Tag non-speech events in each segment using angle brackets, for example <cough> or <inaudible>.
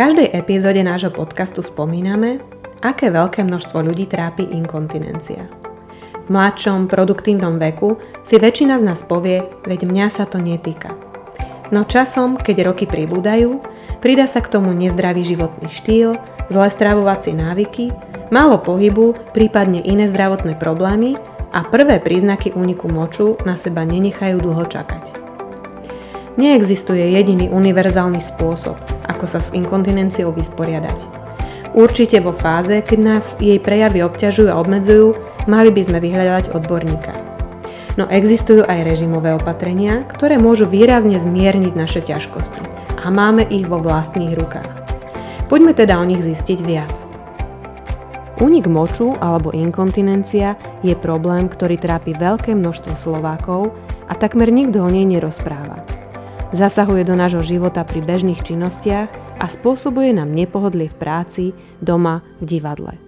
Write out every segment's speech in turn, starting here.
každej epizóde nášho podcastu spomíname, aké veľké množstvo ľudí trápi inkontinencia. V mladšom, produktívnom veku si väčšina z nás povie, veď mňa sa to netýka. No časom, keď roky pribúdajú, pridá sa k tomu nezdravý životný štýl, zlé stravovacie návyky, málo pohybu, prípadne iné zdravotné problémy a prvé príznaky úniku moču na seba nenechajú dlho čakať. Neexistuje jediný univerzálny spôsob, ako sa s inkontinenciou vysporiadať. Určite vo fáze, keď nás jej prejavy obťažujú a obmedzujú, mali by sme vyhľadať odborníka. No existujú aj režimové opatrenia, ktoré môžu výrazne zmierniť naše ťažkosti a máme ich vo vlastných rukách. Poďme teda o nich zistiť viac. Únik moču alebo inkontinencia je problém, ktorý trápi veľké množstvo Slovákov a takmer nikto o nej nerozpráva. Zasahuje do nášho života pri bežných činnostiach a spôsobuje nám nepohodlie v práci, doma, v divadle.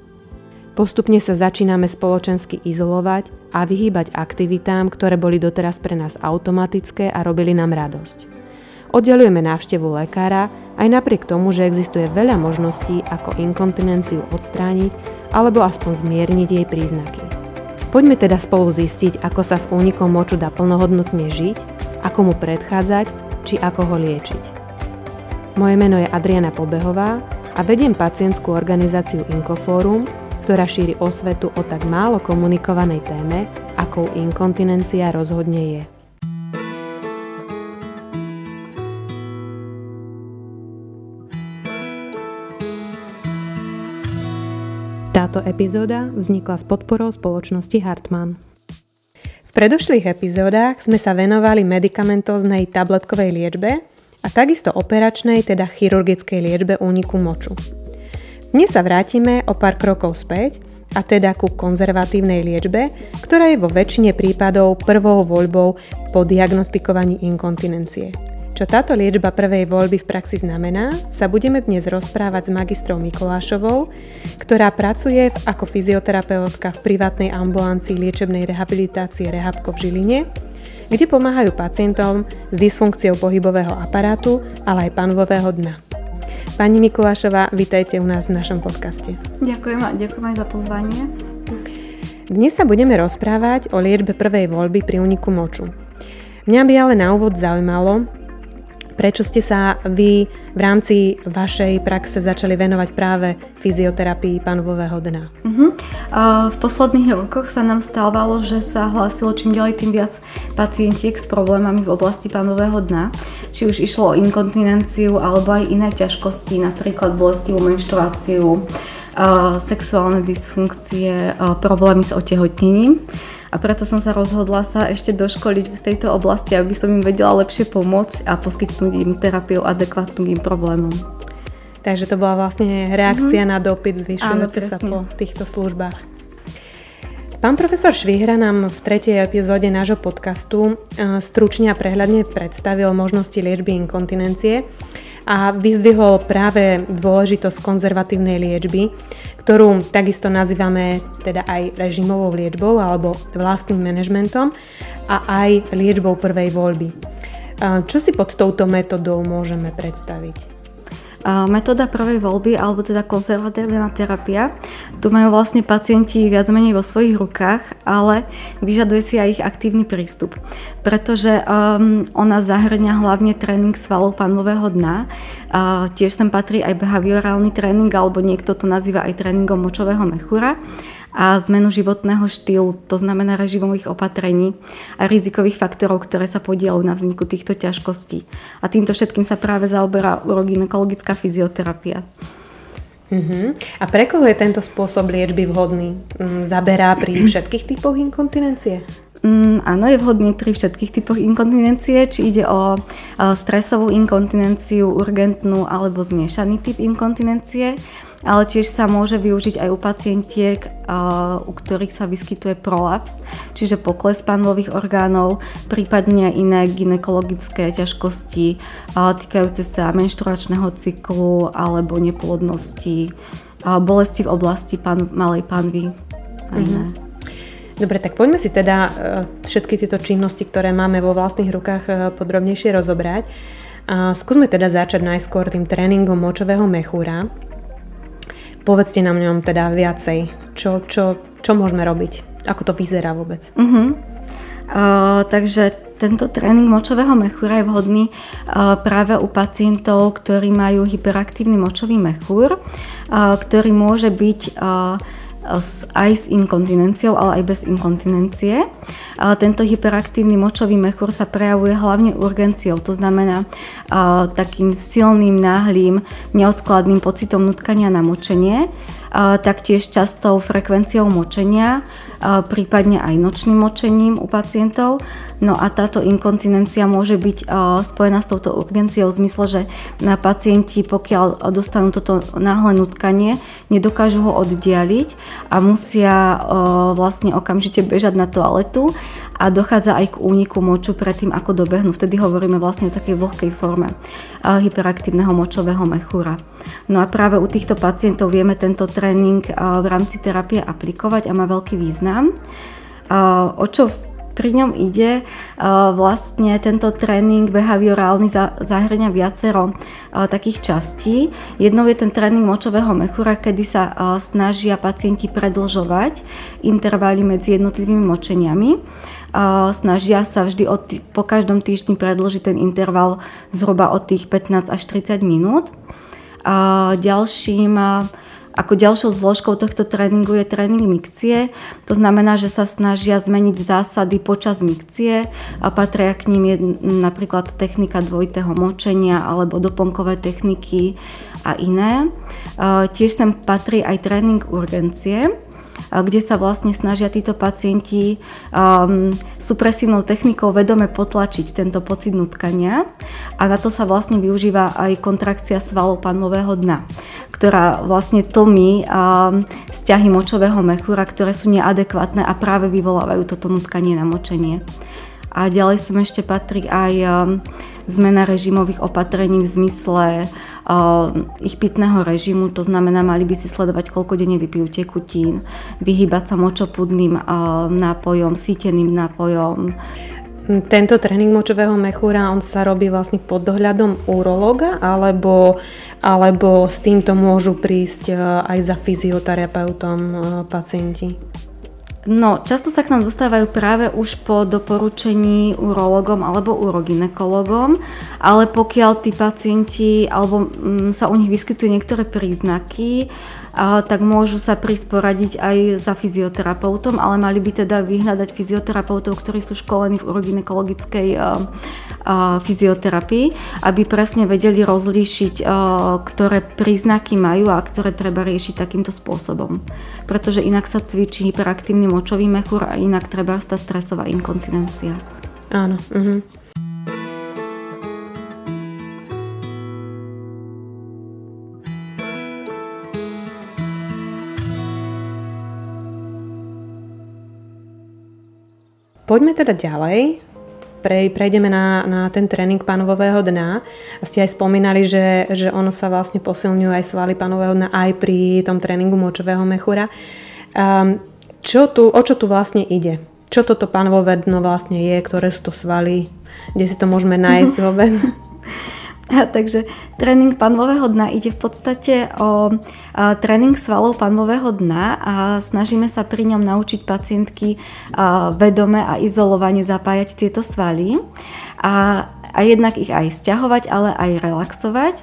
Postupne sa začíname spoločensky izolovať a vyhýbať aktivitám, ktoré boli doteraz pre nás automatické a robili nám radosť. Oddelujeme návštevu lekára aj napriek tomu, že existuje veľa možností, ako inkontinenciu odstrániť alebo aspoň zmierniť jej príznaky. Poďme teda spolu zistiť, ako sa s únikom moču dá plnohodnotne žiť, ako mu predchádzať či ako ho liečiť. Moje meno je Adriana Pobehová a vediem pacientskú organizáciu Inkoforum, ktorá šíri osvetu o tak málo komunikovanej téme, akou inkontinencia rozhodne je. Táto epizóda vznikla s podporou spoločnosti Hartmann. V predošlých epizódach sme sa venovali medikamentóznej tabletkovej liečbe a takisto operačnej, teda chirurgickej liečbe úniku moču. Dnes sa vrátime o pár krokov späť, a teda ku konzervatívnej liečbe, ktorá je vo väčšine prípadov prvou voľbou po diagnostikovaní inkontinencie. Čo táto liečba prvej voľby v praxi znamená, sa budeme dnes rozprávať s magistrou Mikolášovou, ktorá pracuje ako fyzioterapeutka v privátnej ambulancii liečebnej rehabilitácie Rehabko v Žiline, kde pomáhajú pacientom s dysfunkciou pohybového aparátu, ale aj panvového dna. Pani Mikulášová, vítajte u nás v našom podcaste. Ďakujem a ďakujem aj za pozvanie. Dnes sa budeme rozprávať o liečbe prvej voľby pri úniku moču. Mňa by ale na úvod zaujímalo, Prečo ste sa vy v rámci vašej praxe začali venovať práve fyzioterapii panového dna? Uh-huh. v posledných rokoch sa nám stávalo, že sa hlásilo čím ďalej tým viac pacientiek s problémami v oblasti panového dna. Či už išlo o inkontinenciu alebo aj iné ťažkosti, napríklad bolestivú menštruáciu, sexuálne dysfunkcie, problémy s otehotnením a preto som sa rozhodla sa ešte doškoliť v tejto oblasti, aby som im vedela lepšie pomôcť a poskytnúť im terapiu adekvátnu k im problémom. Takže to bola vlastne reakcia mm-hmm. na dopyt zvyšujúci sa po týchto službách. Pán profesor Švihra nám v tretej epizóde nášho podcastu eh, stručne a prehľadne predstavil možnosti liečby inkontinencie a vyzdvihol práve dôležitosť konzervatívnej liečby, ktorú takisto nazývame teda aj režimovou liečbou alebo vlastným manažmentom a aj liečbou prvej voľby. Čo si pod touto metodou môžeme predstaviť? Metóda prvej voľby, alebo teda konzervatívna terapia, tu majú vlastne pacienti viac menej vo svojich rukách, ale vyžaduje si aj ich aktívny prístup, pretože um, ona zahrňa hlavne tréning svalov panového dna, uh, tiež sem patrí aj behaviorálny tréning, alebo niekto to nazýva aj tréningom močového mechúra a zmenu životného štýlu, to znamená režimových opatrení a rizikových faktorov, ktoré sa podielajú na vzniku týchto ťažkostí. A týmto všetkým sa práve zaoberá uroginekologická fyzioterapia. Uh-huh. A pre koho je tento spôsob liečby vhodný? Mm, zaberá pri všetkých typoch inkontinencie? Mm, áno, je vhodný pri všetkých typoch inkontinencie, či ide o, o stresovú inkontinenciu, urgentnú alebo zmiešaný typ inkontinencie ale tiež sa môže využiť aj u pacientiek, u ktorých sa vyskytuje prolaps, čiže pokles panvových orgánov, prípadne iné ginekologické ťažkosti týkajúce sa menštruačného cyklu alebo neplodnosti, bolesti v oblasti pan, malej panvy a iné. Mm-hmm. Dobre, tak poďme si teda všetky tieto činnosti, ktoré máme vo vlastných rukách, podrobnejšie rozobrať. Skúsme teda začať najskôr tým tréningom močového mechúra. Povedzte nám ňom teda viacej, čo, čo, čo môžeme robiť, ako to vyzerá vôbec. Uh-huh. Uh, takže tento tréning močového mechúra je vhodný uh, práve u pacientov, ktorí majú hyperaktívny močový mechúr, uh, ktorý môže byť uh, aj s inkontinenciou, ale aj bez inkontinencie. Tento hyperaktívny močový mechúr sa prejavuje hlavne urgenciou, to znamená takým silným, náhlým, neodkladným pocitom nutkania na močenie, taktiež častou frekvenciou močenia, prípadne aj nočným močením u pacientov. No a táto inkontinencia môže byť spojená s touto urgenciou v zmysle, že pacienti, pokiaľ dostanú toto náhle nutkanie, nedokážu ho oddialiť a musia vlastne okamžite bežať na toaletu a dochádza aj k úniku moču predtým, ako dobehnú. Vtedy hovoríme vlastne o takej vlhkej forme hyperaktívneho močového mechúra. No a práve u týchto pacientov vieme tento tréning v rámci terapie aplikovať a má veľký význam. O čo pri ňom ide. Vlastne tento tréning behaviorálny zahrania viacero takých častí. Jednou je ten tréning močového mechúra, kedy sa snažia pacienti predlžovať intervaly medzi jednotlivými močeniami. Snažia sa vždy od, po každom týždni predlžiť ten interval zhruba od tých 15 až 30 minút. Ďalším ako ďalšou zložkou tohto tréningu je tréning mikcie. To znamená, že sa snažia zmeniť zásady počas mikcie a patria k ním je napríklad technika dvojitého močenia alebo doplnkové techniky a iné. Tiež sem patrí aj tréning urgencie kde sa vlastne snažia títo pacienti um, supresívnou technikou vedome potlačiť tento pocit nutkania a na to sa vlastne využíva aj kontrakcia svalov panového dna, ktorá vlastne tlmí um, vzťahy močového mechúra, ktoré sú neadekvátne a práve vyvolávajú toto nutkanie na močenie. A ďalej sem ešte patrí aj um, zmena režimových opatrení v zmysle uh, ich pitného režimu, to znamená, mali by si sledovať, koľko denne vypijú tekutín, vyhýbať sa močopudným uh, nápojom, síteným nápojom. Tento tréning močového mechúra, on sa robí vlastne pod dohľadom urologa, alebo, alebo s týmto môžu prísť aj za fyzioterapeutom pacienti? No, často sa k nám dostávajú práve už po doporučení urologom alebo uroginekologom, ale pokiaľ tí pacienti alebo mm, sa u nich vyskytujú niektoré príznaky, tak môžu sa prísť poradiť aj za fyzioterapeutom, ale mali by teda vyhľadať fyzioterapeutov, ktorí sú školení v a, fyzioterapii, aby presne vedeli rozlíšiť, ktoré príznaky majú a ktoré treba riešiť takýmto spôsobom. Pretože inak sa cvičí hyperaktívny močový mechúr a inak treba tá stresová inkontinencia. Áno. Uh-huh. Poďme teda ďalej. Pre, prejdeme na, na ten tréning panového dna. A ste aj spomínali, že, že ono sa vlastne posilňujú aj svaly panového dna aj pri tom tréningu močového mechúra. Um, čo tu, o čo tu vlastne ide? Čo toto panvové dno vlastne je? Ktoré sú to svaly? Kde si to môžeme nájsť <laughs> vôbec? <laughs> <laughs> Takže tréning panvového dna ide v podstate o tréning svalov panvového dna a snažíme sa pri ňom naučiť pacientky vedome a izolovane zapájať tieto svaly a, a jednak ich aj stiahovať, ale aj relaxovať.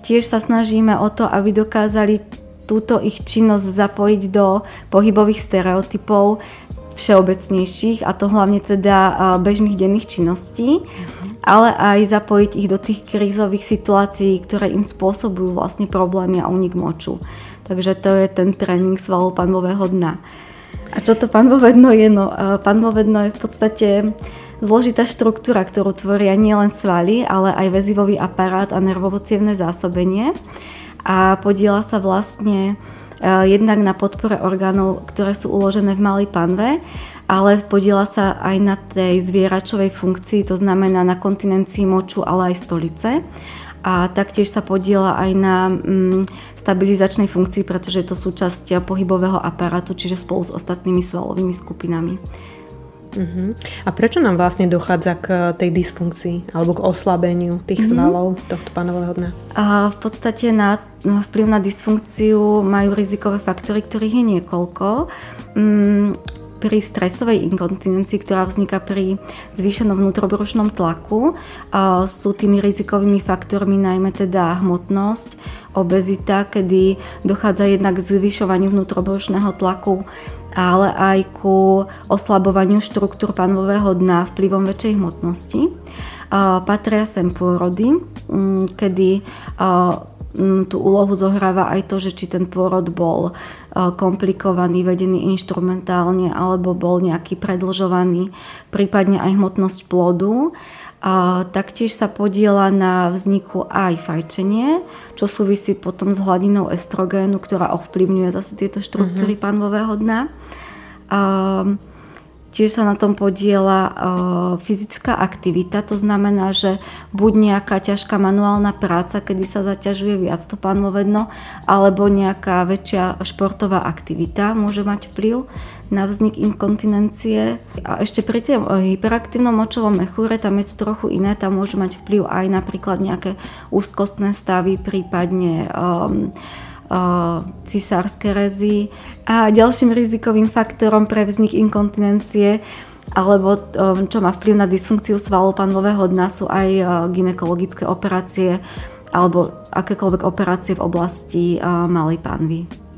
Tiež sa snažíme o to, aby dokázali túto ich činnosť zapojiť do pohybových stereotypov všeobecnejších a to hlavne teda bežných denných činností, ale aj zapojiť ich do tých krízových situácií, ktoré im spôsobujú vlastne problémy a unik moču. Takže to je ten tréning svalov panvového dna. A čo to panvové dno je? No, panvové dno je v podstate zložitá štruktúra, ktorú tvoria nielen svaly, ale aj väzivový aparát a nervovocievne zásobenie a podiela sa vlastne jednak na podpore orgánov, ktoré sú uložené v malej panve, ale podiela sa aj na tej zvieračovej funkcii, to znamená na kontinencii moču, ale aj stolice. A taktiež sa podiela aj na mm, stabilizačnej funkcii, pretože je to súčasť pohybového aparátu, čiže spolu s ostatnými svalovými skupinami. Uh-huh. A prečo nám vlastne dochádza k tej dysfunkcii alebo k oslabeniu tých uh-huh. svalov tohto panového dna? A v podstate na vplyv na dysfunkciu majú rizikové faktory, ktorých je niekoľko. Mm, pri stresovej inkontinencii, ktorá vzniká pri zvýšenom vnútrobrušnom tlaku, sú tými rizikovými faktormi najmä teda hmotnosť, obezita, kedy dochádza jednak k zvyšovaniu vnútrobrušného tlaku ale aj ku oslabovaniu štruktúr panového dna vplyvom väčšej hmotnosti. Patria sem pôrody, kedy tú úlohu zohráva aj to, že či ten pôrod bol komplikovaný, vedený inštrumentálne alebo bol nejaký predlžovaný, prípadne aj hmotnosť plodu. A taktiež sa podiela na vzniku aj fajčenie, čo súvisí potom s hladinou estrogénu, ktorá ovplyvňuje zase tieto štruktúry mm-hmm. panvového dna. A tiež sa na tom podiela uh, fyzická aktivita, to znamená, že buď nejaká ťažká manuálna práca, kedy sa zaťažuje viac to panvové dno, alebo nejaká väčšia športová aktivita môže mať vplyv na vznik inkontinencie. A ešte pri tým eh, hyperaktívnom močovom mechúre, tam je to trochu iné, tam môžu mať vplyv aj napríklad nejaké úzkostné stavy, prípadne um, cisárske rezy. A ďalším rizikovým faktorom pre vznik inkontinencie alebo čo má vplyv na dysfunkciu svalov panového dna sú aj ginekologické operácie alebo akékoľvek operácie v oblasti malej panvy.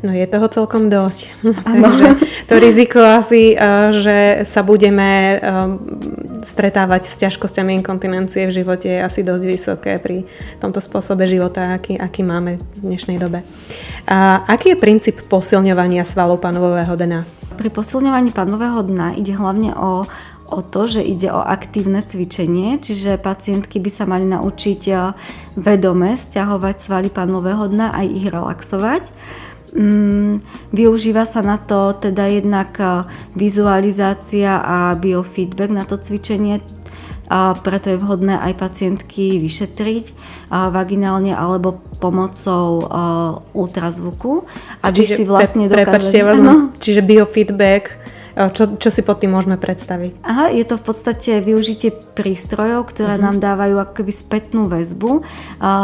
No je toho celkom dosť. <laughs> Takže to riziko asi, eh, že sa budeme eh, stretávať s ťažkosťami inkontinencie v živote je asi dosť vysoké pri tomto spôsobe života, aký, aký máme v dnešnej dobe. A aký je princíp posilňovania svalov panového dna? Pri posilňovaní panového dna ide hlavne o o to, že ide o aktívne cvičenie, čiže pacientky by sa mali naučiť eh, vedome stiahovať svaly panového dna aj ich relaxovať. Mm, využíva sa na to teda jednak e, vizualizácia a biofeedback na to cvičenie, a preto je vhodné aj pacientky vyšetriť a vaginálne alebo pomocou ultrazvuku, aby čiže, si vlastne pre, dokázali... Vás, čiže biofeedback čo, čo si pod tým môžeme predstaviť? Aha, je to v podstate využitie prístrojov, ktoré uh-huh. nám dávajú akoby spätnú väzbu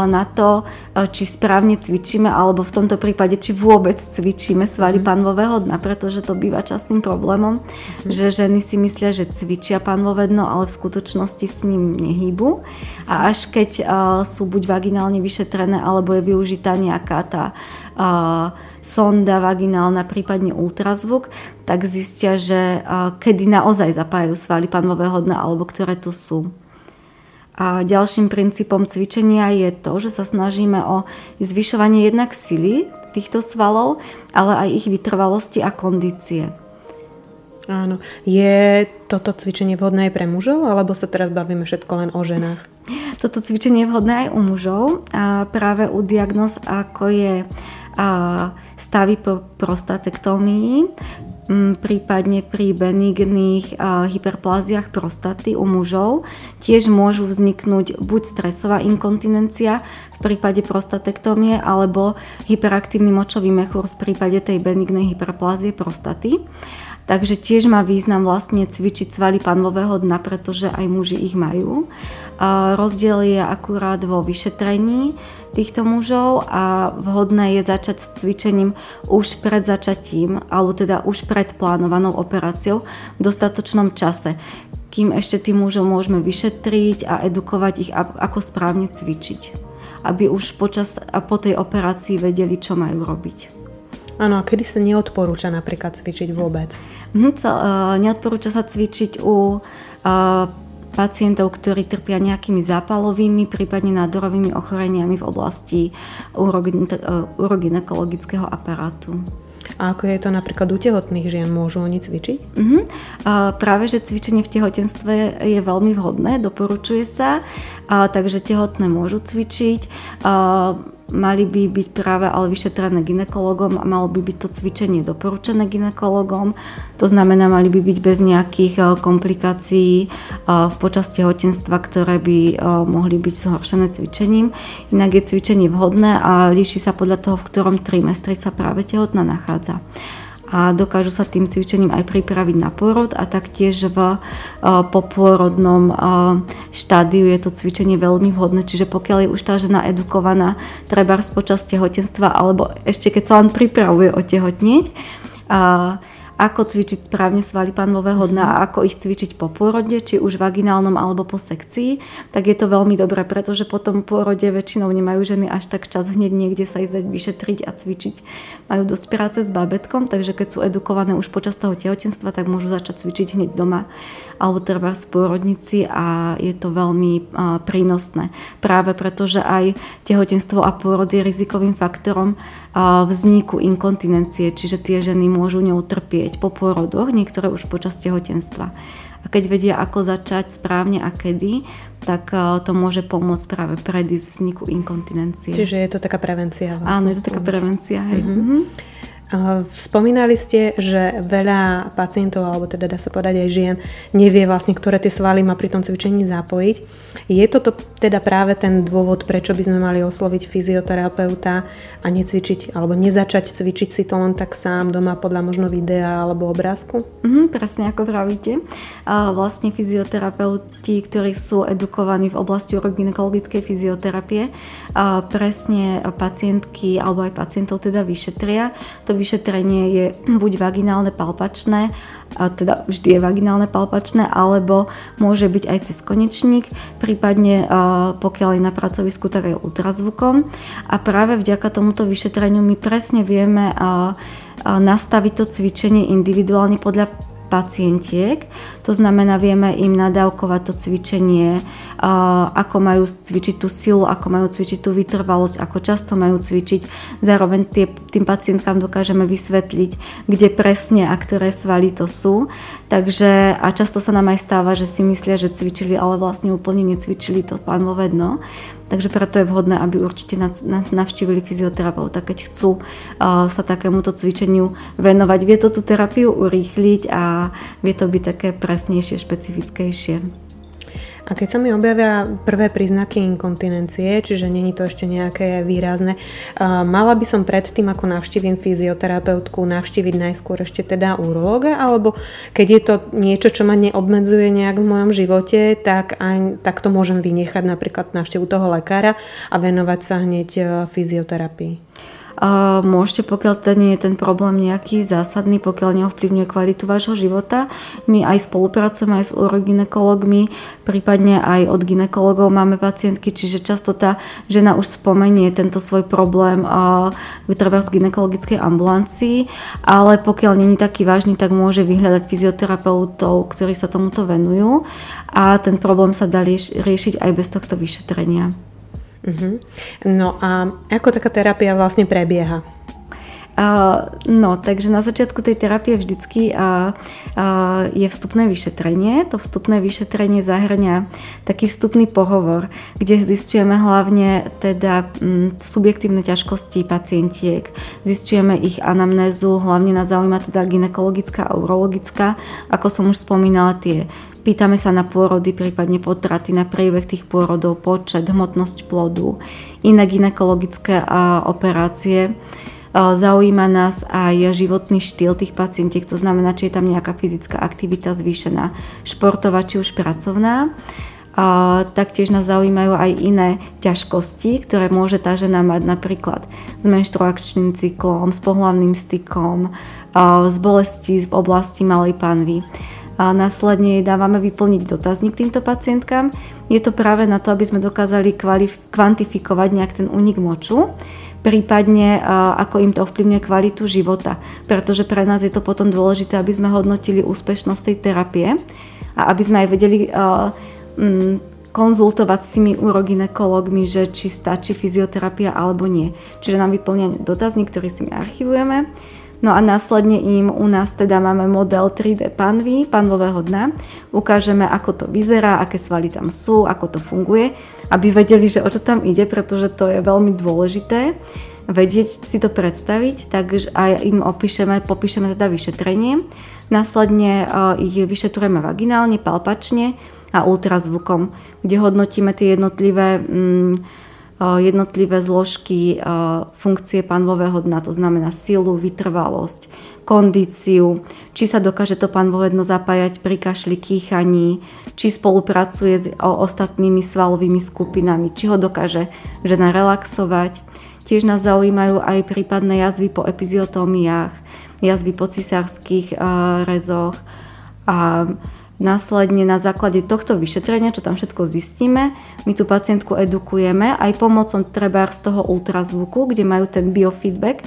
na to, či správne cvičíme, alebo v tomto prípade, či vôbec cvičíme svaly uh-huh. panvového dna, pretože to býva častým problémom, uh-huh. že ženy si myslia, že cvičia panvové dno, ale v skutočnosti s ním nehýbu. A až keď sú buď vaginálne vyšetrené, alebo je využitá nejaká tá sonda vaginálna, prípadne ultrazvuk, tak zistia, že kedy naozaj zapájajú svaly panového dna alebo ktoré tu sú. A ďalším princípom cvičenia je to, že sa snažíme o zvyšovanie jednak sily týchto svalov, ale aj ich vytrvalosti a kondície. Áno. Je toto cvičenie vhodné aj pre mužov, alebo sa teraz bavíme všetko len o ženách? Toto cvičenie je vhodné aj u mužov. A práve u diagnóz, ako je stavy po prostatektómii, prípadne pri benigných hyperpláziách prostaty u mužov tiež môžu vzniknúť buď stresová inkontinencia v prípade prostatektómie alebo hyperaktívny močový mechúr v prípade tej benignej hyperplázie prostaty. Takže tiež má význam vlastne cvičiť svaly panvového dna, pretože aj muži ich majú. A rozdiel je akurát vo vyšetrení týchto mužov a vhodné je začať s cvičením už pred začatím, alebo teda už pred plánovanou operáciou v dostatočnom čase kým ešte tým mužom môžeme vyšetriť a edukovať ich, ako správne cvičiť. Aby už počas a po tej operácii vedeli, čo majú robiť. Áno, a kedy sa neodporúča napríklad cvičiť vôbec? Hm, co, uh, neodporúča sa cvičiť u uh, pacientov, ktorí trpia nejakými zápalovými, prípadne nádorovými ochoreniami v oblasti urogynekologického aparátu. A ako je to napríklad u tehotných žien? Môžu oni cvičiť? Uh-huh. A práve, že cvičenie v tehotenstve je veľmi vhodné, doporučuje sa, a, takže tehotné môžu cvičiť. A, mali by byť práve ale vyšetrené ginekologom a malo by byť to cvičenie doporučené ginekologom. To znamená, mali by byť bez nejakých eh, komplikácií eh, počas tehotenstva, ktoré by eh, mohli byť zhoršené cvičením. Inak je cvičenie vhodné a líši sa podľa toho, v ktorom trimestri sa práve tehotná nachádza. A dokážu sa tým cvičením aj pripraviť na pôrod a taktiež v popôrodnom štádiu je to cvičenie veľmi vhodné, čiže pokiaľ je už tá žena edukovaná treba počas tehotenstva alebo ešte keď sa len pripravuje otehotnieť, ako cvičiť správne svaly panvového dna a ako ich cvičiť po pôrode, či už vaginálnom alebo po sekcii, tak je to veľmi dobré, pretože po tom pôrode väčšinou nemajú ženy až tak čas hneď niekde sa ísť dať vyšetriť a cvičiť. Majú dosť práce s babetkom, takže keď sú edukované už počas toho tehotenstva, tak môžu začať cvičiť hneď doma alebo treba v pôrodnici a je to veľmi prínosné. Práve preto, že aj tehotenstvo a pôrod je rizikovým faktorom vzniku inkontinencie, čiže tie ženy môžu ňou trpieť po pôrodoch, niektoré už počas tehotenstva. A keď vedia, ako začať správne a kedy, tak to môže pomôcť práve predísť vzniku inkontinencie. Čiže je to taká prevencia. Vlastne. Áno, je to taká prevencia. Hej. Mm-hmm. Spomínali ste, že veľa pacientov, alebo teda dá sa povedať aj žien, nevie vlastne, ktoré tie svaly má pri tom cvičení zapojiť. Je toto teda práve ten dôvod, prečo by sme mali osloviť fyzioterapeuta a necvičiť, alebo nezačať cvičiť si to len tak sám doma podľa možno videa alebo obrázku? Mm, presne ako pravíte. Vlastne fyzioterapeuti, ktorí sú edukovaní v oblasti urogynekologickej fyzioterapie, presne pacientky alebo aj pacientov teda vyšetria. To vyšetrenie je buď vaginálne palpačné, teda vždy je vaginálne palpačné, alebo môže byť aj cez konečník, prípadne pokiaľ je na pracovisku, tak aj ultrazvukom. A práve vďaka tomuto vyšetreniu my presne vieme nastaviť to cvičenie individuálne podľa pacientiek. To znamená, vieme im nadávkovať to cvičenie, ako majú cvičiť tú silu, ako majú cvičiť tú vytrvalosť, ako často majú cvičiť. Zároveň tým pacientkám dokážeme vysvetliť, kde presne a ktoré svaly to sú. Takže a často sa nám aj stáva, že si myslia, že cvičili, ale vlastne úplne necvičili to pánové dno. Takže preto je vhodné, aby určite navštívili fyzioterapeuta, keď chcú sa takémuto cvičeniu venovať. Vie to tú terapiu urýchliť a vie to byť také presnejšie, špecifickejšie. A keď sa mi objavia prvé príznaky inkontinencie, čiže není to ešte nejaké výrazné, mala by som predtým, ako navštívim fyzioterapeutku, navštíviť najskôr ešte teda urológa, alebo keď je to niečo, čo ma neobmedzuje nejak v mojom živote, tak, aj, tak to môžem vynechať napríklad navštívu toho lekára a venovať sa hneď e, fyzioterapii. Môžete, pokiaľ ten je ten problém nejaký zásadný, pokiaľ neovplyvňuje kvalitu vášho života. My aj spolupracujeme aj s uroginekologmi, prípadne aj od ginekologov máme pacientky, čiže často tá žena už spomenie tento svoj problém treba z ginekologickej ambulancii, ale pokiaľ není taký vážny, tak môže vyhľadať fyzioterapeutov, ktorí sa tomuto venujú a ten problém sa dá riešiť aj bez tohto vyšetrenia. Uh-huh. No a ako taká terapia vlastne prebieha? Uh, no, takže na začiatku tej terapie vždycky uh, uh, je vstupné vyšetrenie. To vstupné vyšetrenie zahrňa taký vstupný pohovor, kde zistujeme hlavne teda m, subjektívne ťažkosti pacientiek, zistujeme ich anamnézu, hlavne na zaujíma teda ginekologická a urologická, ako som už spomínala, tie Pýtame sa na pôrody, prípadne potraty, na priebeh tých pôrodov, počet, hmotnosť plodu, iné ginekologické operácie. Zaujíma nás aj životný štýl tých pacientiek, to znamená, či je tam nejaká fyzická aktivita zvýšená, športová či už pracovná. A taktiež nás zaujímajú aj iné ťažkosti, ktoré môže tá žena mať napríklad s menštruačným cyklom, s pohlavným stykom, z bolesti v oblasti malej panvy a následne jej dávame vyplniť dotazník týmto pacientkám. Je to práve na to, aby sme dokázali kvalif- kvantifikovať nejak ten únik moču, prípadne ako im to ovplyvňuje kvalitu života. Pretože pre nás je to potom dôležité, aby sme hodnotili úspešnosť tej terapie a aby sme aj vedeli konzultovať s tými uroginekologmi, že či stačí fyzioterapia alebo nie. Čiže nám vyplňa dotazník, ktorý si my archivujeme No a následne im u nás teda máme model 3D panvy, panvového dna. Ukážeme, ako to vyzerá, aké svaly tam sú, ako to funguje, aby vedeli, že o čo tam ide, pretože to je veľmi dôležité vedieť si to predstaviť, takže aj im opíšeme, popíšeme teda vyšetrenie. Následne uh, ich vyšetrujeme vaginálne, palpačne a ultrazvukom, kde hodnotíme tie jednotlivé mm, jednotlivé zložky funkcie panvového dna, to znamená silu, vytrvalosť, kondíciu, či sa dokáže to panvové dno zapájať pri kašli, kýchaní, či spolupracuje s ostatnými svalovými skupinami, či ho dokáže žena relaxovať. Tiež nás zaujímajú aj prípadné jazvy po epiziotómiách, jazvy po cisárskych rezoch a Následne na základe tohto vyšetrenia, čo tam všetko zistíme, my tú pacientku edukujeme aj pomocou treba z toho ultrazvuku, kde majú ten biofeedback,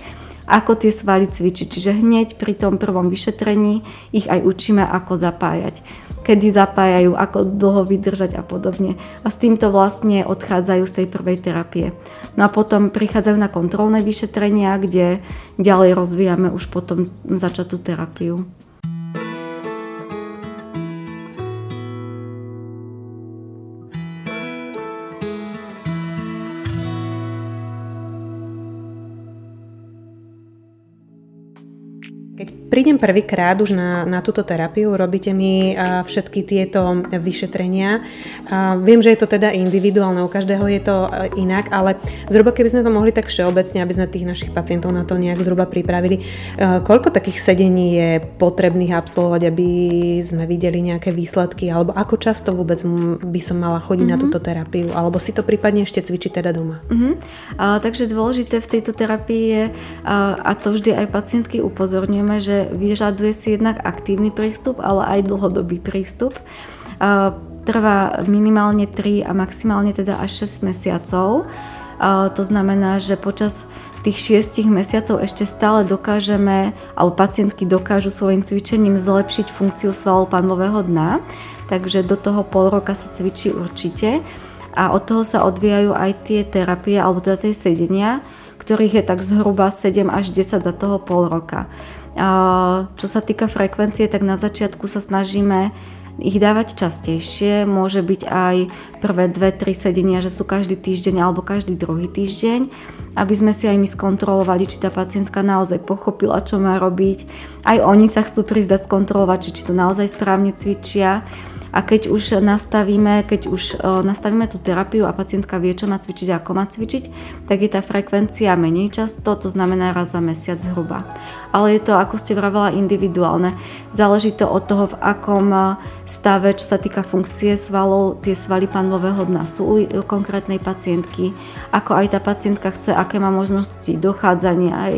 ako tie svaly cvičiť. Čiže hneď pri tom prvom vyšetrení ich aj učíme, ako zapájať kedy zapájajú, ako dlho vydržať a podobne. A s týmto vlastne odchádzajú z tej prvej terapie. No a potom prichádzajú na kontrolné vyšetrenia, kde ďalej rozvíjame už potom začatú terapiu. Prídem prvýkrát už na, na túto terapiu, robíte mi všetky tieto vyšetrenia. Viem, že je to teda individuálne, u každého je to a, inak, ale zhruba keby sme to mohli tak všeobecne, aby sme tých našich pacientov na to nejak zhruba pripravili, a, koľko takých sedení je potrebných absolvovať, aby sme videli nejaké výsledky, alebo ako často vôbec by som mala chodiť mm-hmm. na mhm. túto terapiu, alebo si to prípadne ešte cvičiť teda doma. Mm-hmm. A, takže dôležité v tejto terapii je, a, a to vždy aj pacientky upozorňujeme, že vyžaduje si jednak aktívny prístup, ale aj dlhodobý prístup. Trvá minimálne 3 a maximálne teda až 6 mesiacov. To znamená, že počas tých 6 mesiacov ešte stále dokážeme, alebo pacientky dokážu svojim cvičením zlepšiť funkciu svalov panvového dna, takže do toho pol roka sa cvičí určite a od toho sa odvíjajú aj tie terapie, alebo teda tie sedenia, ktorých je tak zhruba 7 až 10 za toho pol roka. Čo sa týka frekvencie, tak na začiatku sa snažíme ich dávať častejšie, môže byť aj prvé dve, tri sedenia, že sú každý týždeň alebo každý druhý týždeň, aby sme si aj my skontrolovali, či tá pacientka naozaj pochopila, čo má robiť. Aj oni sa chcú prísť dať skontrolovať, či, či to naozaj správne cvičia a keď už nastavíme, keď už e, nastavíme tú terapiu a pacientka vie, čo má cvičiť a ako má cvičiť, tak je tá frekvencia menej často, to znamená raz za mesiac zhruba. Ale je to, ako ste vravela, individuálne. Záleží to od toho, v akom e, stave, čo sa týka funkcie svalov, tie svaly panového dna sú u konkrétnej pacientky, ako aj tá pacientka chce, aké má možnosti dochádzania aj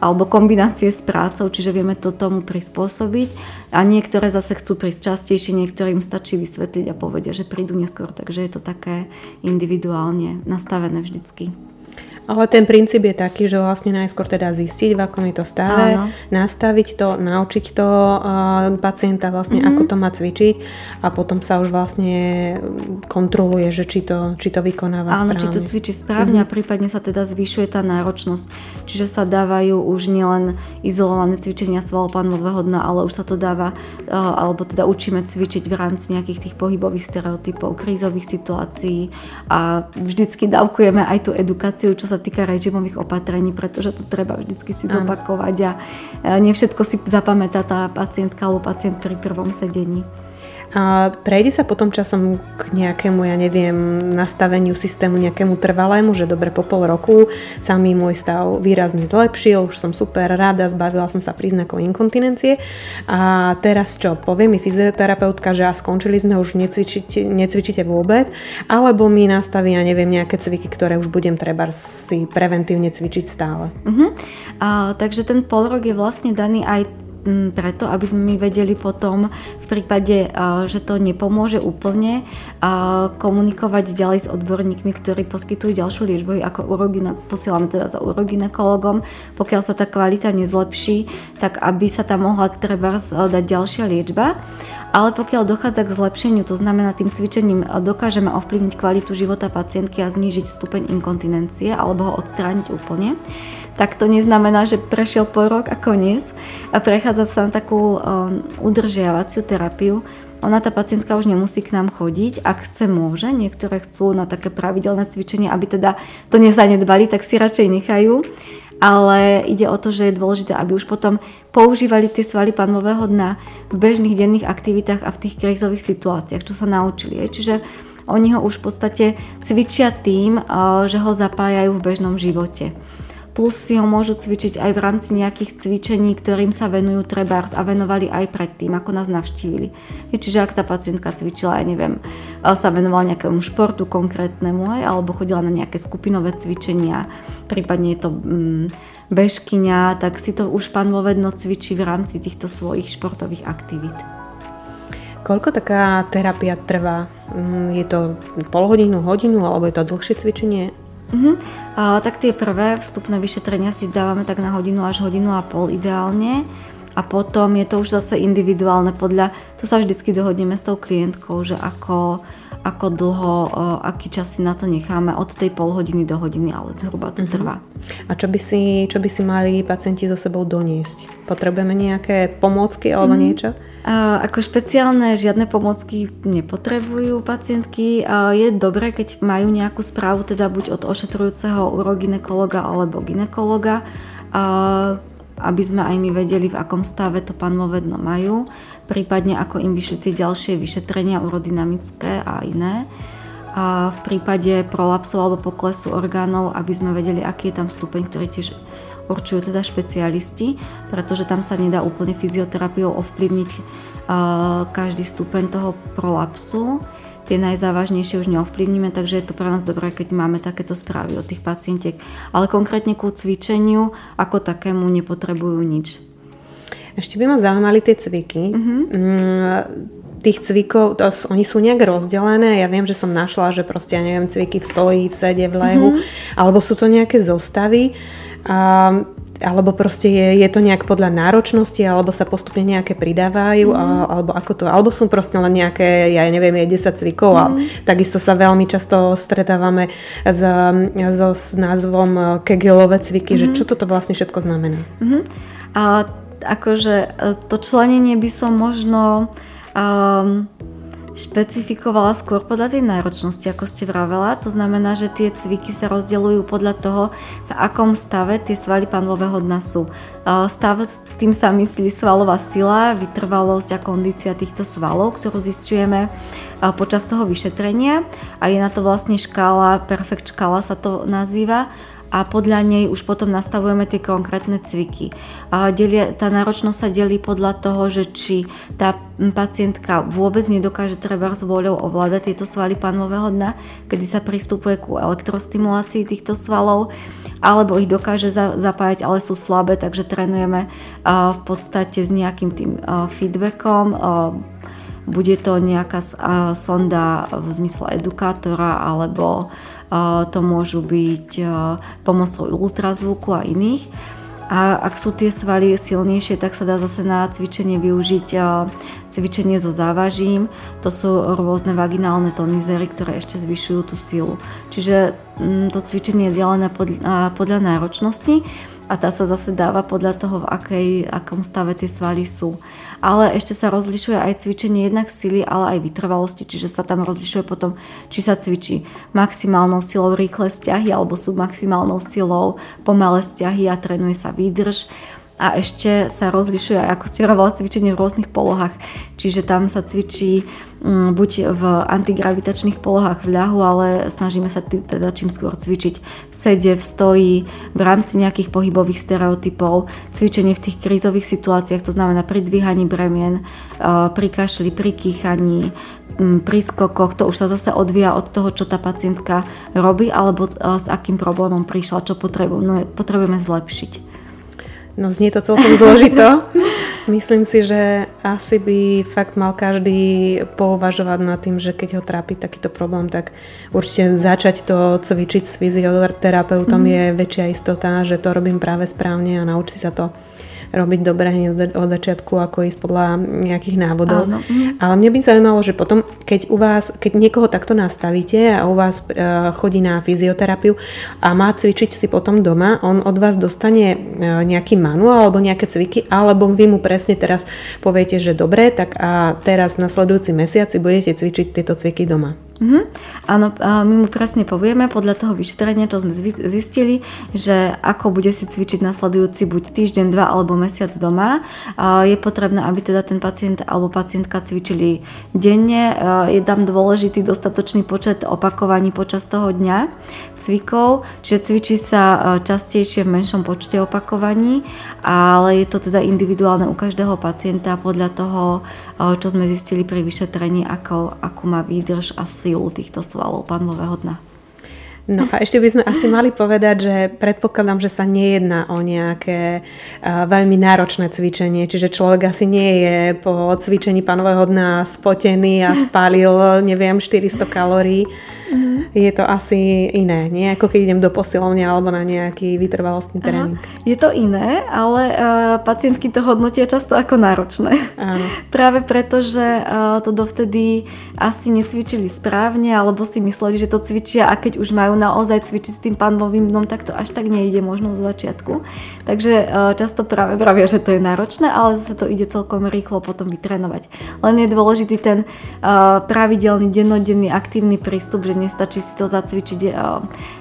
alebo kombinácie s prácou, čiže vieme to tomu prispôsobiť. A niektoré zase chcú prísť častejšie, niektorým stačí vysvetliť a povedia, že prídu neskôr, takže je to také individuálne nastavené vždycky. Ale ten princíp je taký, že vlastne najskôr teda zistiť, v akom je to stave, Áno. nastaviť to, naučiť to uh, pacienta vlastne, mm-hmm. ako to má cvičiť a potom sa už vlastne kontroluje, že či to, či to vykonáva Áno, správne. či to cvičí správne mm-hmm. a prípadne sa teda zvyšuje tá náročnosť. Čiže sa dávajú už nielen izolované cvičenia svalopánvového dna, ale už sa to dáva, uh, alebo teda učíme cvičiť v rámci nejakých tých pohybových stereotypov, krízových situácií a vždycky dávkujeme aj tú edukáciu, čo sa týka režimových opatrení, pretože to treba vždycky si zopakovať a nie všetko si zapamätá tá pacientka alebo pacient pri prvom sedení. Prejde sa potom časom k nejakému, ja neviem, nastaveniu systému, nejakému trvalému, že dobre po pol roku sa mi môj stav výrazne zlepšil, už som super rada, zbavila som sa príznakov inkontinencie a teraz čo, povie mi fyzioterapeutka, že a skončili sme, už necvičíte, necvičíte vôbec, alebo mi nastaví, ja neviem, nejaké cviky, ktoré už budem treba si preventívne cvičiť stále. Uh-huh. A, takže ten pol rok je vlastne daný aj preto, aby sme my vedeli potom v prípade, že to nepomôže úplne, komunikovať ďalej s odborníkmi, ktorí poskytujú ďalšiu liečbu, ako urogina, posielame teda za uroginekologom, pokiaľ sa tá kvalita nezlepší, tak aby sa tam mohla treba dať ďalšia liečba. Ale pokiaľ dochádza k zlepšeniu, to znamená tým cvičením dokážeme ovplyvniť kvalitu života pacientky a znížiť stupeň inkontinencie alebo ho odstrániť úplne, tak to neznamená, že prešiel po rok a koniec a prechádza sa na takú um, udržiavaciu terapiu. Ona, tá pacientka už nemusí k nám chodiť, ak chce, môže. Niektoré chcú na také pravidelné cvičenie, aby teda to nezanedbali, tak si radšej nechajú. Ale ide o to, že je dôležité, aby už potom používali tie svaly panového dna v bežných denných aktivitách a v tých krízových situáciách, čo sa naučili. Čiže Oni ho už v podstate cvičia tým, že ho zapájajú v bežnom živote plus si ho môžu cvičiť aj v rámci nejakých cvičení, ktorým sa venujú trebárs a venovali aj predtým, ako nás navštívili. Čiže ak tá pacientka cvičila, ja neviem, sa venovala nejakému športu konkrétnemu, aj, alebo chodila na nejaké skupinové cvičenia, prípadne je to mm, bežkyňa, tak si to už pán Vovedno cvičí v rámci týchto svojich športových aktivít. Koľko taká terapia trvá? Mm, je to pol hodinu, hodinu, alebo je to dlhšie cvičenie? Uh-huh. A, tak tie prvé vstupné vyšetrenia si dávame tak na hodinu až hodinu a pol ideálne a potom je to už zase individuálne podľa, to sa vždycky dohodneme s tou klientkou, že ako, ako dlho, aký čas si na to necháme, od tej pol hodiny do hodiny, ale zhruba to uh-huh. trvá. A čo by, si, čo by si mali pacienti so sebou doniesť? Potrebujeme nejaké pomôcky alebo uh-huh. niečo? Ako špeciálne žiadne pomocky nepotrebujú pacientky. Je dobré, keď majú nejakú správu, teda buď od ošetrujúceho uroginekologa alebo ginekologa, aby sme aj my vedeli, v akom stave to panmovedno majú, prípadne ako im vyšli tie ďalšie vyšetrenia urodynamické a iné. A v prípade prolapsu alebo poklesu orgánov, aby sme vedeli, aký je tam stupeň, ktorý tiež určujú teda špecialisti, pretože tam sa nedá úplne fyzioterapiou ovplyvniť každý stupeň toho prolapsu. Tie najzávažnejšie už neovplyvníme, takže je to pre nás dobré, keď máme takéto správy od tých pacientiek. Ale konkrétne ku cvičeniu ako takému nepotrebujú nič. Ešte by ma zaujímali tie cviky. Uh-huh. tých cvikov, to, oni sú nejak rozdelené. Ja viem, že som našla, že proste, ja neviem, cviky v stoji, v sede, v lehu, mm-hmm. alebo sú to nejaké zostavy. A, alebo proste je, je to nejak podľa náročnosti, alebo sa postupne nejaké pridávajú, mm. a, alebo ako to, alebo sú proste len nejaké, ja neviem, je 10 cvikov, mm. a takisto sa veľmi často stretávame s, so, s názvom e, kegelové cviky, mm. že mhm. čo toto vlastne všetko znamená. Mm. A akože e, to členenie by som možno um, špecifikovala skôr podľa tej náročnosti, ako ste vravela. To znamená, že tie cviky sa rozdeľujú podľa toho, v akom stave tie svaly panového dna sú. Stav, tým sa myslí svalová sila, vytrvalosť a kondícia týchto svalov, ktorú zistujeme počas toho vyšetrenia a je na to vlastne škála, perfekt škála sa to nazýva a podľa nej už potom nastavujeme tie konkrétne cviky. Delia, tá náročnosť sa delí podľa toho, že či tá pacientka vôbec nedokáže treba s voľou ovládať tieto svaly panového dna, kedy sa pristupuje ku elektrostimulácii týchto svalov, alebo ich dokáže za, zapájať, ale sú slabé, takže trénujeme v podstate s nejakým tým feedbackom, bude to nejaká sonda v zmysle edukátora alebo to môžu byť pomocou ultrazvuku a iných. A ak sú tie svaly silnejšie, tak sa dá zase na cvičenie využiť cvičenie so závažím. To sú rôzne vaginálne tonizery, ktoré ešte zvyšujú tú silu. Čiže mm, to cvičenie je delené podľa, podľa náročnosti a tá sa zase dáva podľa toho, v akej, akom stave tie svaly sú. Ale ešte sa rozlišuje aj cvičenie jednak sily, ale aj vytrvalosti, čiže sa tam rozlišuje potom, či sa cvičí maximálnou silou rýchle stiahy alebo sú maximálnou silou pomalé stiahy a trénuje sa výdrž a ešte sa rozlišuje, ako ste hovorila, cvičenie v rôznych polohách. Čiže tam sa cvičí um, buď v antigravitačných polohách v ľahu, ale snažíme sa teda čím skôr cvičiť v sede, v stoji, v rámci nejakých pohybových stereotypov, cvičenie v tých krízových situáciách, to znamená pri dvíhaní bremien, uh, pri kašli, pri kýchaní, um, pri skokoch, to už sa zase odvíja od toho, čo tá pacientka robí alebo uh, s akým problémom prišla, čo potrebujeme, potrebujeme zlepšiť. No znie to celkom zložito. <laughs> Myslím si, že asi by fakt mal každý pouvažovať nad tým, že keď ho trápi takýto problém, tak určite začať to cvičiť s fyzioterapeutom mm. je väčšia istota, že to robím práve správne a naučiť sa to robiť dobre hneď od začiatku, ako ísť podľa nejakých návodov. Áno. Mhm. Ale mne by zaujímalo, že potom, keď u vás, keď niekoho takto nastavíte a u vás e, chodí na fyzioterapiu a má cvičiť si potom doma, on od vás dostane e, nejaký manuál alebo nejaké cviky, alebo vy mu presne teraz poviete, že dobre, tak a teraz nasledujúci mesiaci budete cvičiť tieto cviky doma. Mm-hmm. Áno, my mu presne povieme podľa toho vyšetrenia, čo sme zistili, že ako bude si cvičiť nasledujúci buď týždeň, dva alebo mesiac doma. Je potrebné, aby teda ten pacient alebo pacientka cvičili denne. Je tam dôležitý dostatočný počet opakovaní počas toho dňa cvikov, čiže cvičí sa častejšie v menšom počte opakovaní, ale je to teda individuálne u každého pacienta podľa toho, čo sme zistili pri vyšetrení, ako, ako má výdrž a silu týchto svalov panvového dna. No a ešte by sme asi mali povedať, že predpokladám, že sa nejedná o nejaké veľmi náročné cvičenie, čiže človek asi nie je po cvičení panového dna spotený a spálil, neviem, 400 kalórií. Mm-hmm. Je to asi iné, nie? Ako keď idem do posilovne alebo na nejaký vytrvalostný tréning. Aha. Je to iné, ale uh, pacientky to hodnotia často ako náročné. Áno. <laughs> Práve preto, že uh, to dovtedy asi necvičili správne alebo si mysleli, že to cvičia a keď už majú naozaj cvičiť s tým panvovým dnom, tak to až tak nejde možno z začiatku. Takže uh, často práve pravia, že to je náročné, ale zase to ide celkom rýchlo potom vytrénovať. Len je dôležitý ten uh, pravidelný, dennodenný, aktívny prístup, že nestačí si to zacvičiť eh,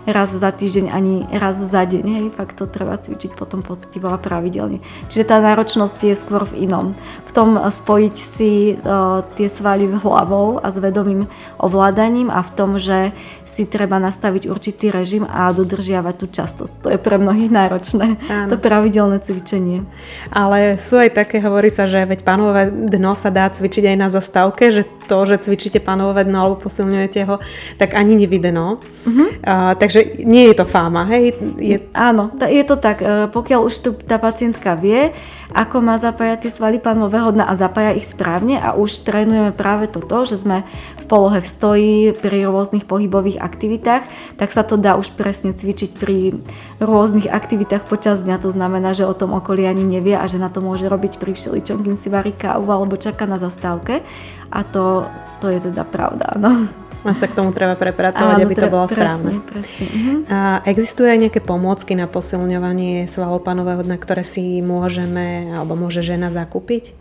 raz za týždeň ani raz za deň. Hej, fakt to treba cvičiť potom poctivo a pravidelne. Čiže tá náročnosť je skôr v inom. V tom spojiť si uh, tie svaly s hlavou a s vedomým ovládaním a v tom, že si treba nastaviť určitý režim a dodržiavať tú častosť. To je pre mnohých náročné, Áno. to pravidelné cvičenie. Ale sú aj také, hovorí sa, že veď panové dno sa dá cvičiť aj na zastávke, že to, že cvičíte panové dno alebo posilňujete ho, tak ani nevideno. Uh-huh. Uh, takže nie je to fáma, hej? Je... Áno, je to tak. E, pokiaľ už tu tá pacientka vie, ako má zapájať tie svaly panového dna a zapája ich správne a už trénujeme práve toto, že sme v polohe v stoji pri rôznych pohybových aktivitách, tak sa to dá už presne cvičiť pri rôznych aktivitách počas dňa. To znamená, že o tom okolí ani nevie a že na to môže robiť pri všeličom, kým si varí kávu alebo čaká na zastávke. A to, to je teda pravda, no. A sa k tomu treba prepracovať, Áno, aby to bolo presne, správne. Presne. Uh-huh. A existujú aj nejaké pomôcky na posilňovanie svalov panového dna, ktoré si môžeme alebo môže žena zakúpiť?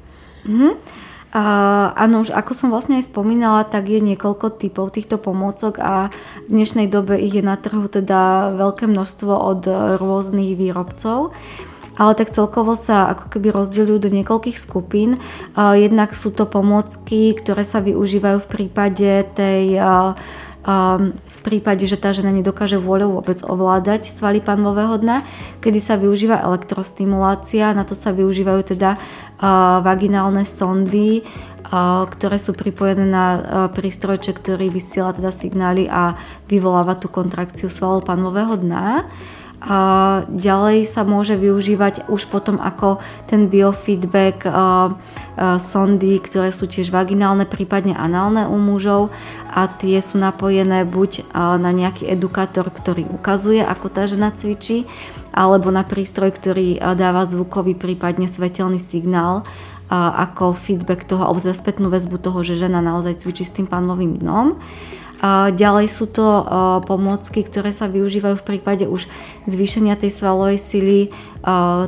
Uh-huh. Uh, áno, už ako som vlastne aj spomínala, tak je niekoľko typov týchto pomôcok a v dnešnej dobe ich je na trhu teda veľké množstvo od rôznych výrobcov ale tak celkovo sa ako keby rozdeľujú do niekoľkých skupín. Jednak sú to pomôcky, ktoré sa využívajú v prípade tej v prípade, že tá žena nedokáže vôľou vôbec ovládať svaly panvového dna, kedy sa využíva elektrostimulácia, na to sa využívajú teda vaginálne sondy, ktoré sú pripojené na prístrojček, ktorý vysiela teda signály a vyvoláva tú kontrakciu svalov panvového dna. A ďalej sa môže využívať už potom ako ten biofeedback a, a sondy, ktoré sú tiež vaginálne, prípadne análne u mužov a tie sú napojené buď na nejaký edukátor, ktorý ukazuje, ako tá žena cvičí, alebo na prístroj, ktorý dáva zvukový, prípadne svetelný signál ako feedback toho, alebo teda spätnú väzbu toho, že žena naozaj cvičí s tým pánovým dnom. Ďalej sú to pomôcky, ktoré sa využívajú v prípade už zvýšenia tej svalovej sily,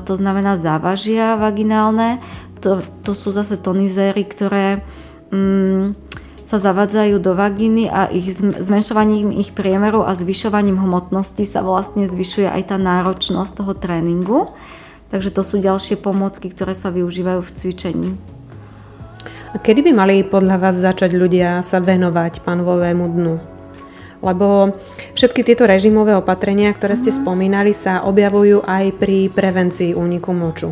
to znamená závažia vaginálne. To, to sú zase tonizéry, ktoré mm, sa zavadzajú do vagíny a ich zmenšovaním ich priemeru a zvyšovaním hmotnosti sa vlastne zvyšuje aj tá náročnosť toho tréningu. Takže to sú ďalšie pomôcky, ktoré sa využívajú v cvičení. A kedy by mali podľa vás začať ľudia sa venovať panvovému dnu? Lebo všetky tieto režimové opatrenia, ktoré ste mhm. spomínali, sa objavujú aj pri prevencii úniku moču.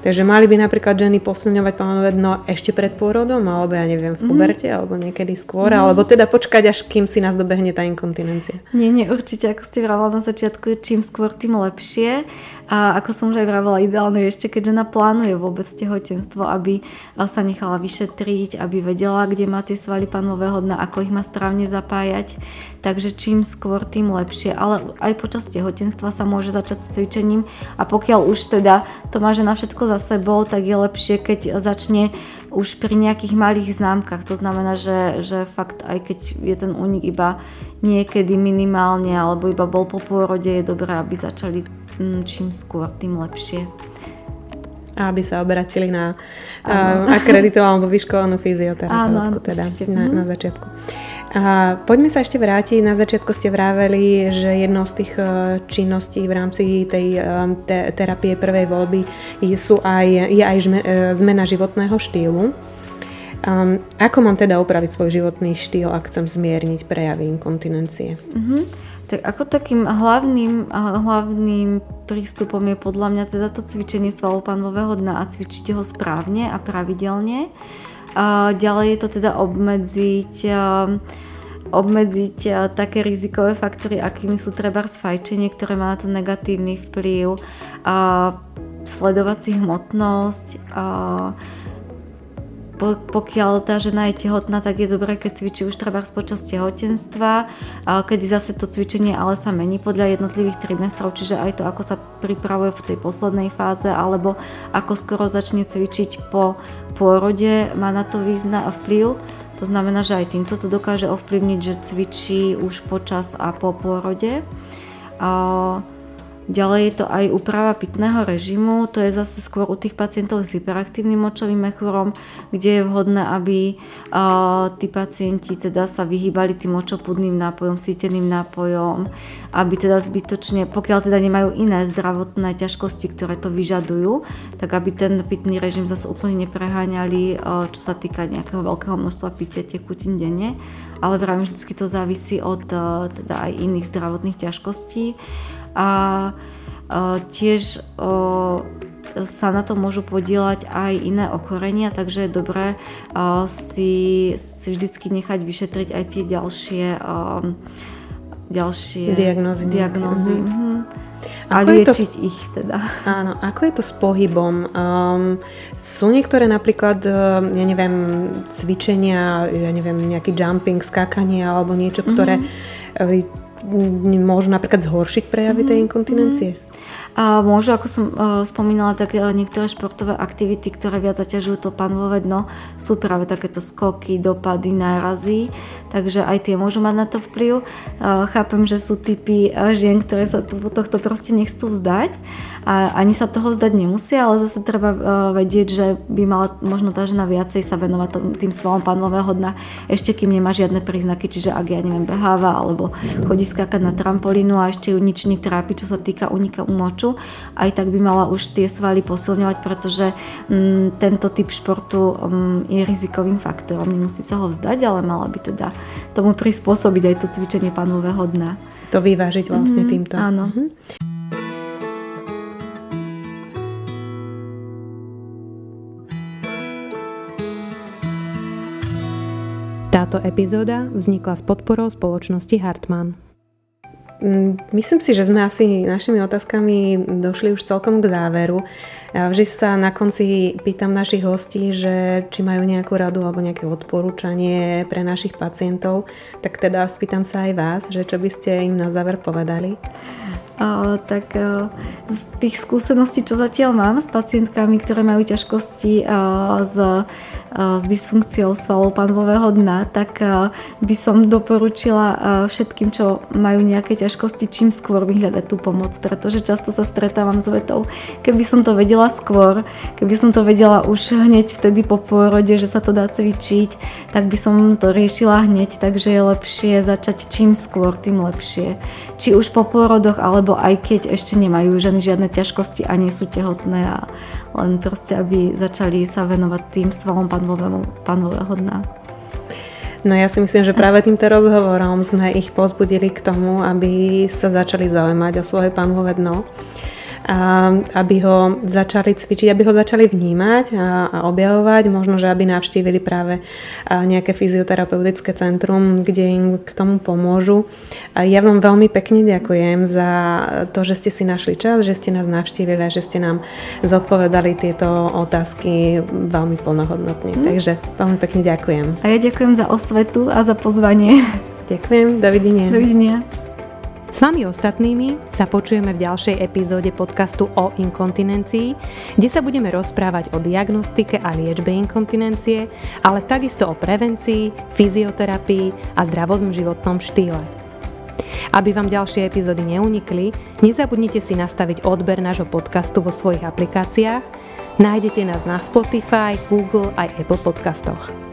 Takže mali by napríklad ženy posilňovať pánové dno ešte pred pôrodom, alebo ja neviem, v mhm. puberte, mm. alebo niekedy skôr, mm. alebo teda počkať, až kým si nás dobehne tá inkontinencia. Nie, nie, určite, ako ste vravela na začiatku, čím skôr, tým lepšie. A ako som už aj vravela, ideálne ešte, keď žena plánuje vôbec tehotenstvo, aby sa nechala vyšetriť, aby vedela, kde má tie svaly panového dna, ako ich má správne zapájať. Takže čím skôr, tým lepšie. Ale aj počas tehotenstva sa môže začať s cvičením a pokiaľ už teda to má žena všetko za sebou, tak je lepšie, keď začne už pri nejakých malých známkach. To znamená, že, že fakt aj keď je ten únik iba niekedy minimálne alebo iba bol po pôrode, je dobré, aby začali čím skôr, tým lepšie. A aby sa obratili na uh, akreditovanú alebo vyškolenú fyzioterapeutku teda na, na začiatku. A poďme sa ešte vrátiť. Na začiatku ste vraveli, že jednou z tých e, činností v rámci tej e, te, terapie prvej voľby sú aj, je aj žme, zmena životného štýlu. Um, ako mám teda upraviť svoj životný štýl, ak chcem zmierniť prejavy inkontinencie? Uh-huh. Tak ako takým hlavným, hlavným prístupom je podľa mňa teda to cvičenie svalov panového dna a cvičiť ho správne a pravidelne. A ďalej je to teda obmedziť obmedziť také rizikové faktory, akými sú treba sfajčenie, ktoré má na to negatívny vplyv, a sledovať si hmotnosť, a pokiaľ tá žena je tehotná, tak je dobré, keď cvičí už treba počas tehotenstva, kedy zase to cvičenie ale sa mení podľa jednotlivých trimestrov, čiže aj to, ako sa pripravuje v tej poslednej fáze, alebo ako skoro začne cvičiť po pôrode, má na to význa vplyv. To znamená, že aj týmto to dokáže ovplyvniť, že cvičí už počas a po pôrode. Ďalej je to aj úprava pitného režimu, to je zase skôr u tých pacientov s hyperaktívnym močovým mechúrom, kde je vhodné, aby uh, tí pacienti teda sa vyhýbali tým močopudným nápojom, síteným nápojom, aby teda zbytočne, pokiaľ teda nemajú iné zdravotné ťažkosti, ktoré to vyžadujú, tak aby ten pitný režim zase úplne nepreháňali, uh, čo sa týka nejakého veľkého množstva pitia tekutín denne, ale vravím, vždy to závisí od uh, teda aj iných zdravotných ťažkostí a tiež sa na to môžu podielať aj iné ochorenia, takže je dobré si, si vždycky nechať vyšetriť aj tie ďalšie, ďalšie diagnózy. diagnózy. Mm-hmm. Mhm. A ako liečiť to, ich teda. Áno, ako je to s pohybom? Um, sú niektoré napríklad, ja neviem, cvičenia, ja neviem, nejaký jumping, skákanie alebo niečo, ktoré mm-hmm môžu napríklad zhoršiť prejavy tej mhm, inkontinencie? A môžu, ako som uh, spomínala, tak uh, niektoré športové aktivity, ktoré viac zaťažujú to panvové dno, sú práve takéto skoky, dopady, nárazy, takže aj tie môžu mať na to vplyv. Uh, chápem, že sú typy žien, ktoré sa tohto proste nechcú vzdať a ani sa toho vzdať nemusia, ale zase treba vedieť, že by mala možno tá žena viacej sa venovať tým svalom panového dna, ešte kým nemá žiadne príznaky, čiže ak ja neviem, beháva alebo chodí skákať na trampolínu a ešte ju nič netrápi, čo sa týka unika umoču moču, aj tak by mala už tie svaly posilňovať, pretože m, mm, tento typ športu m, mm, je rizikovým faktorom. Nemusí sa ho vzdať, ale mala by teda tomu prispôsobiť aj to cvičenie panového dna. To vyvážiť vlastne mm-hmm, týmto. Áno. Mm-hmm. Táto epizóda vznikla s podporou spoločnosti Hartmann. Myslím si, že sme asi našimi otázkami došli už celkom k záveru. Vždy sa na konci pýtam našich hostí, že či majú nejakú radu alebo nejaké odporúčanie pre našich pacientov, tak teda spýtam sa aj vás, že čo by ste im na záver povedali. Tak uh, z tých skúseností, čo zatiaľ mám s pacientkami, ktoré majú ťažkosti uh, s s dysfunkciou svalov panvového dna, tak by som doporučila všetkým, čo majú nejaké ťažkosti, čím skôr vyhľadať tú pomoc, pretože často sa stretávam s vetou, keby som to vedela skôr, keby som to vedela už hneď vtedy po pôrode, že sa to dá cvičiť, tak by som to riešila hneď, takže je lepšie začať čím skôr, tým lepšie. Či už po pôrodoch, alebo aj keď ešte nemajú žiadne, žiadne ťažkosti a nie sú tehotné a len proste, aby začali sa venovať tým svalom panového dna. No ja si myslím, že práve týmto rozhovorom sme ich pozbudili k tomu, aby sa začali zaujímať o svoje panvové dno aby ho začali cvičiť, aby ho začali vnímať a, a objavovať, možno, že aby navštívili práve nejaké fyzioterapeutické centrum, kde im k tomu pomôžu. Ja vám veľmi pekne ďakujem za to, že ste si našli čas, že ste nás navštívili a že ste nám zodpovedali tieto otázky veľmi plnohodnotne. Mm. Takže veľmi pekne ďakujem. A ja ďakujem za osvetu a za pozvanie. Ďakujem, dovidenia. Dovidenia. S vami ostatnými sa počujeme v ďalšej epizóde podcastu o inkontinencii, kde sa budeme rozprávať o diagnostike a liečbe inkontinencie, ale takisto o prevencii, fyzioterapii a zdravodnom životnom štýle. Aby vám ďalšie epizódy neunikli, nezabudnite si nastaviť odber nášho podcastu vo svojich aplikáciách. Nájdete nás na Spotify, Google aj Apple podcastoch.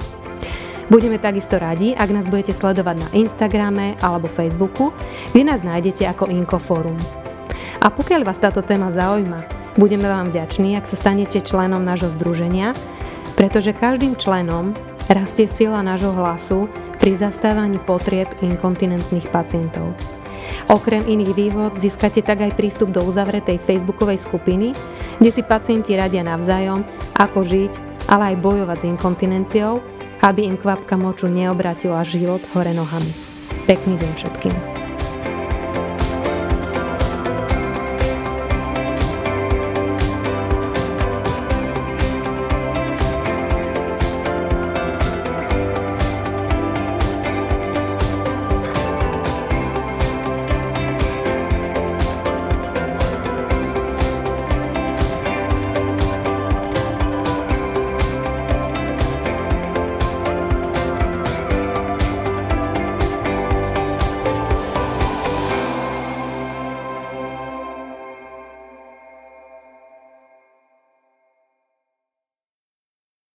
Budeme takisto radi, ak nás budete sledovať na Instagrame alebo Facebooku, kde nás nájdete ako Inkoforum. A pokiaľ vás táto téma zaujíma, budeme vám vďační, ak sa stanete členom nášho združenia, pretože každým členom rastie sila nášho hlasu pri zastávaní potrieb inkontinentných pacientov. Okrem iných výhod získate tak aj prístup do uzavretej facebookovej skupiny, kde si pacienti radia navzájom, ako žiť, ale aj bojovať s inkontinenciou aby im kvapka moču neobratila život hore nohami. Pekný deň všetkým.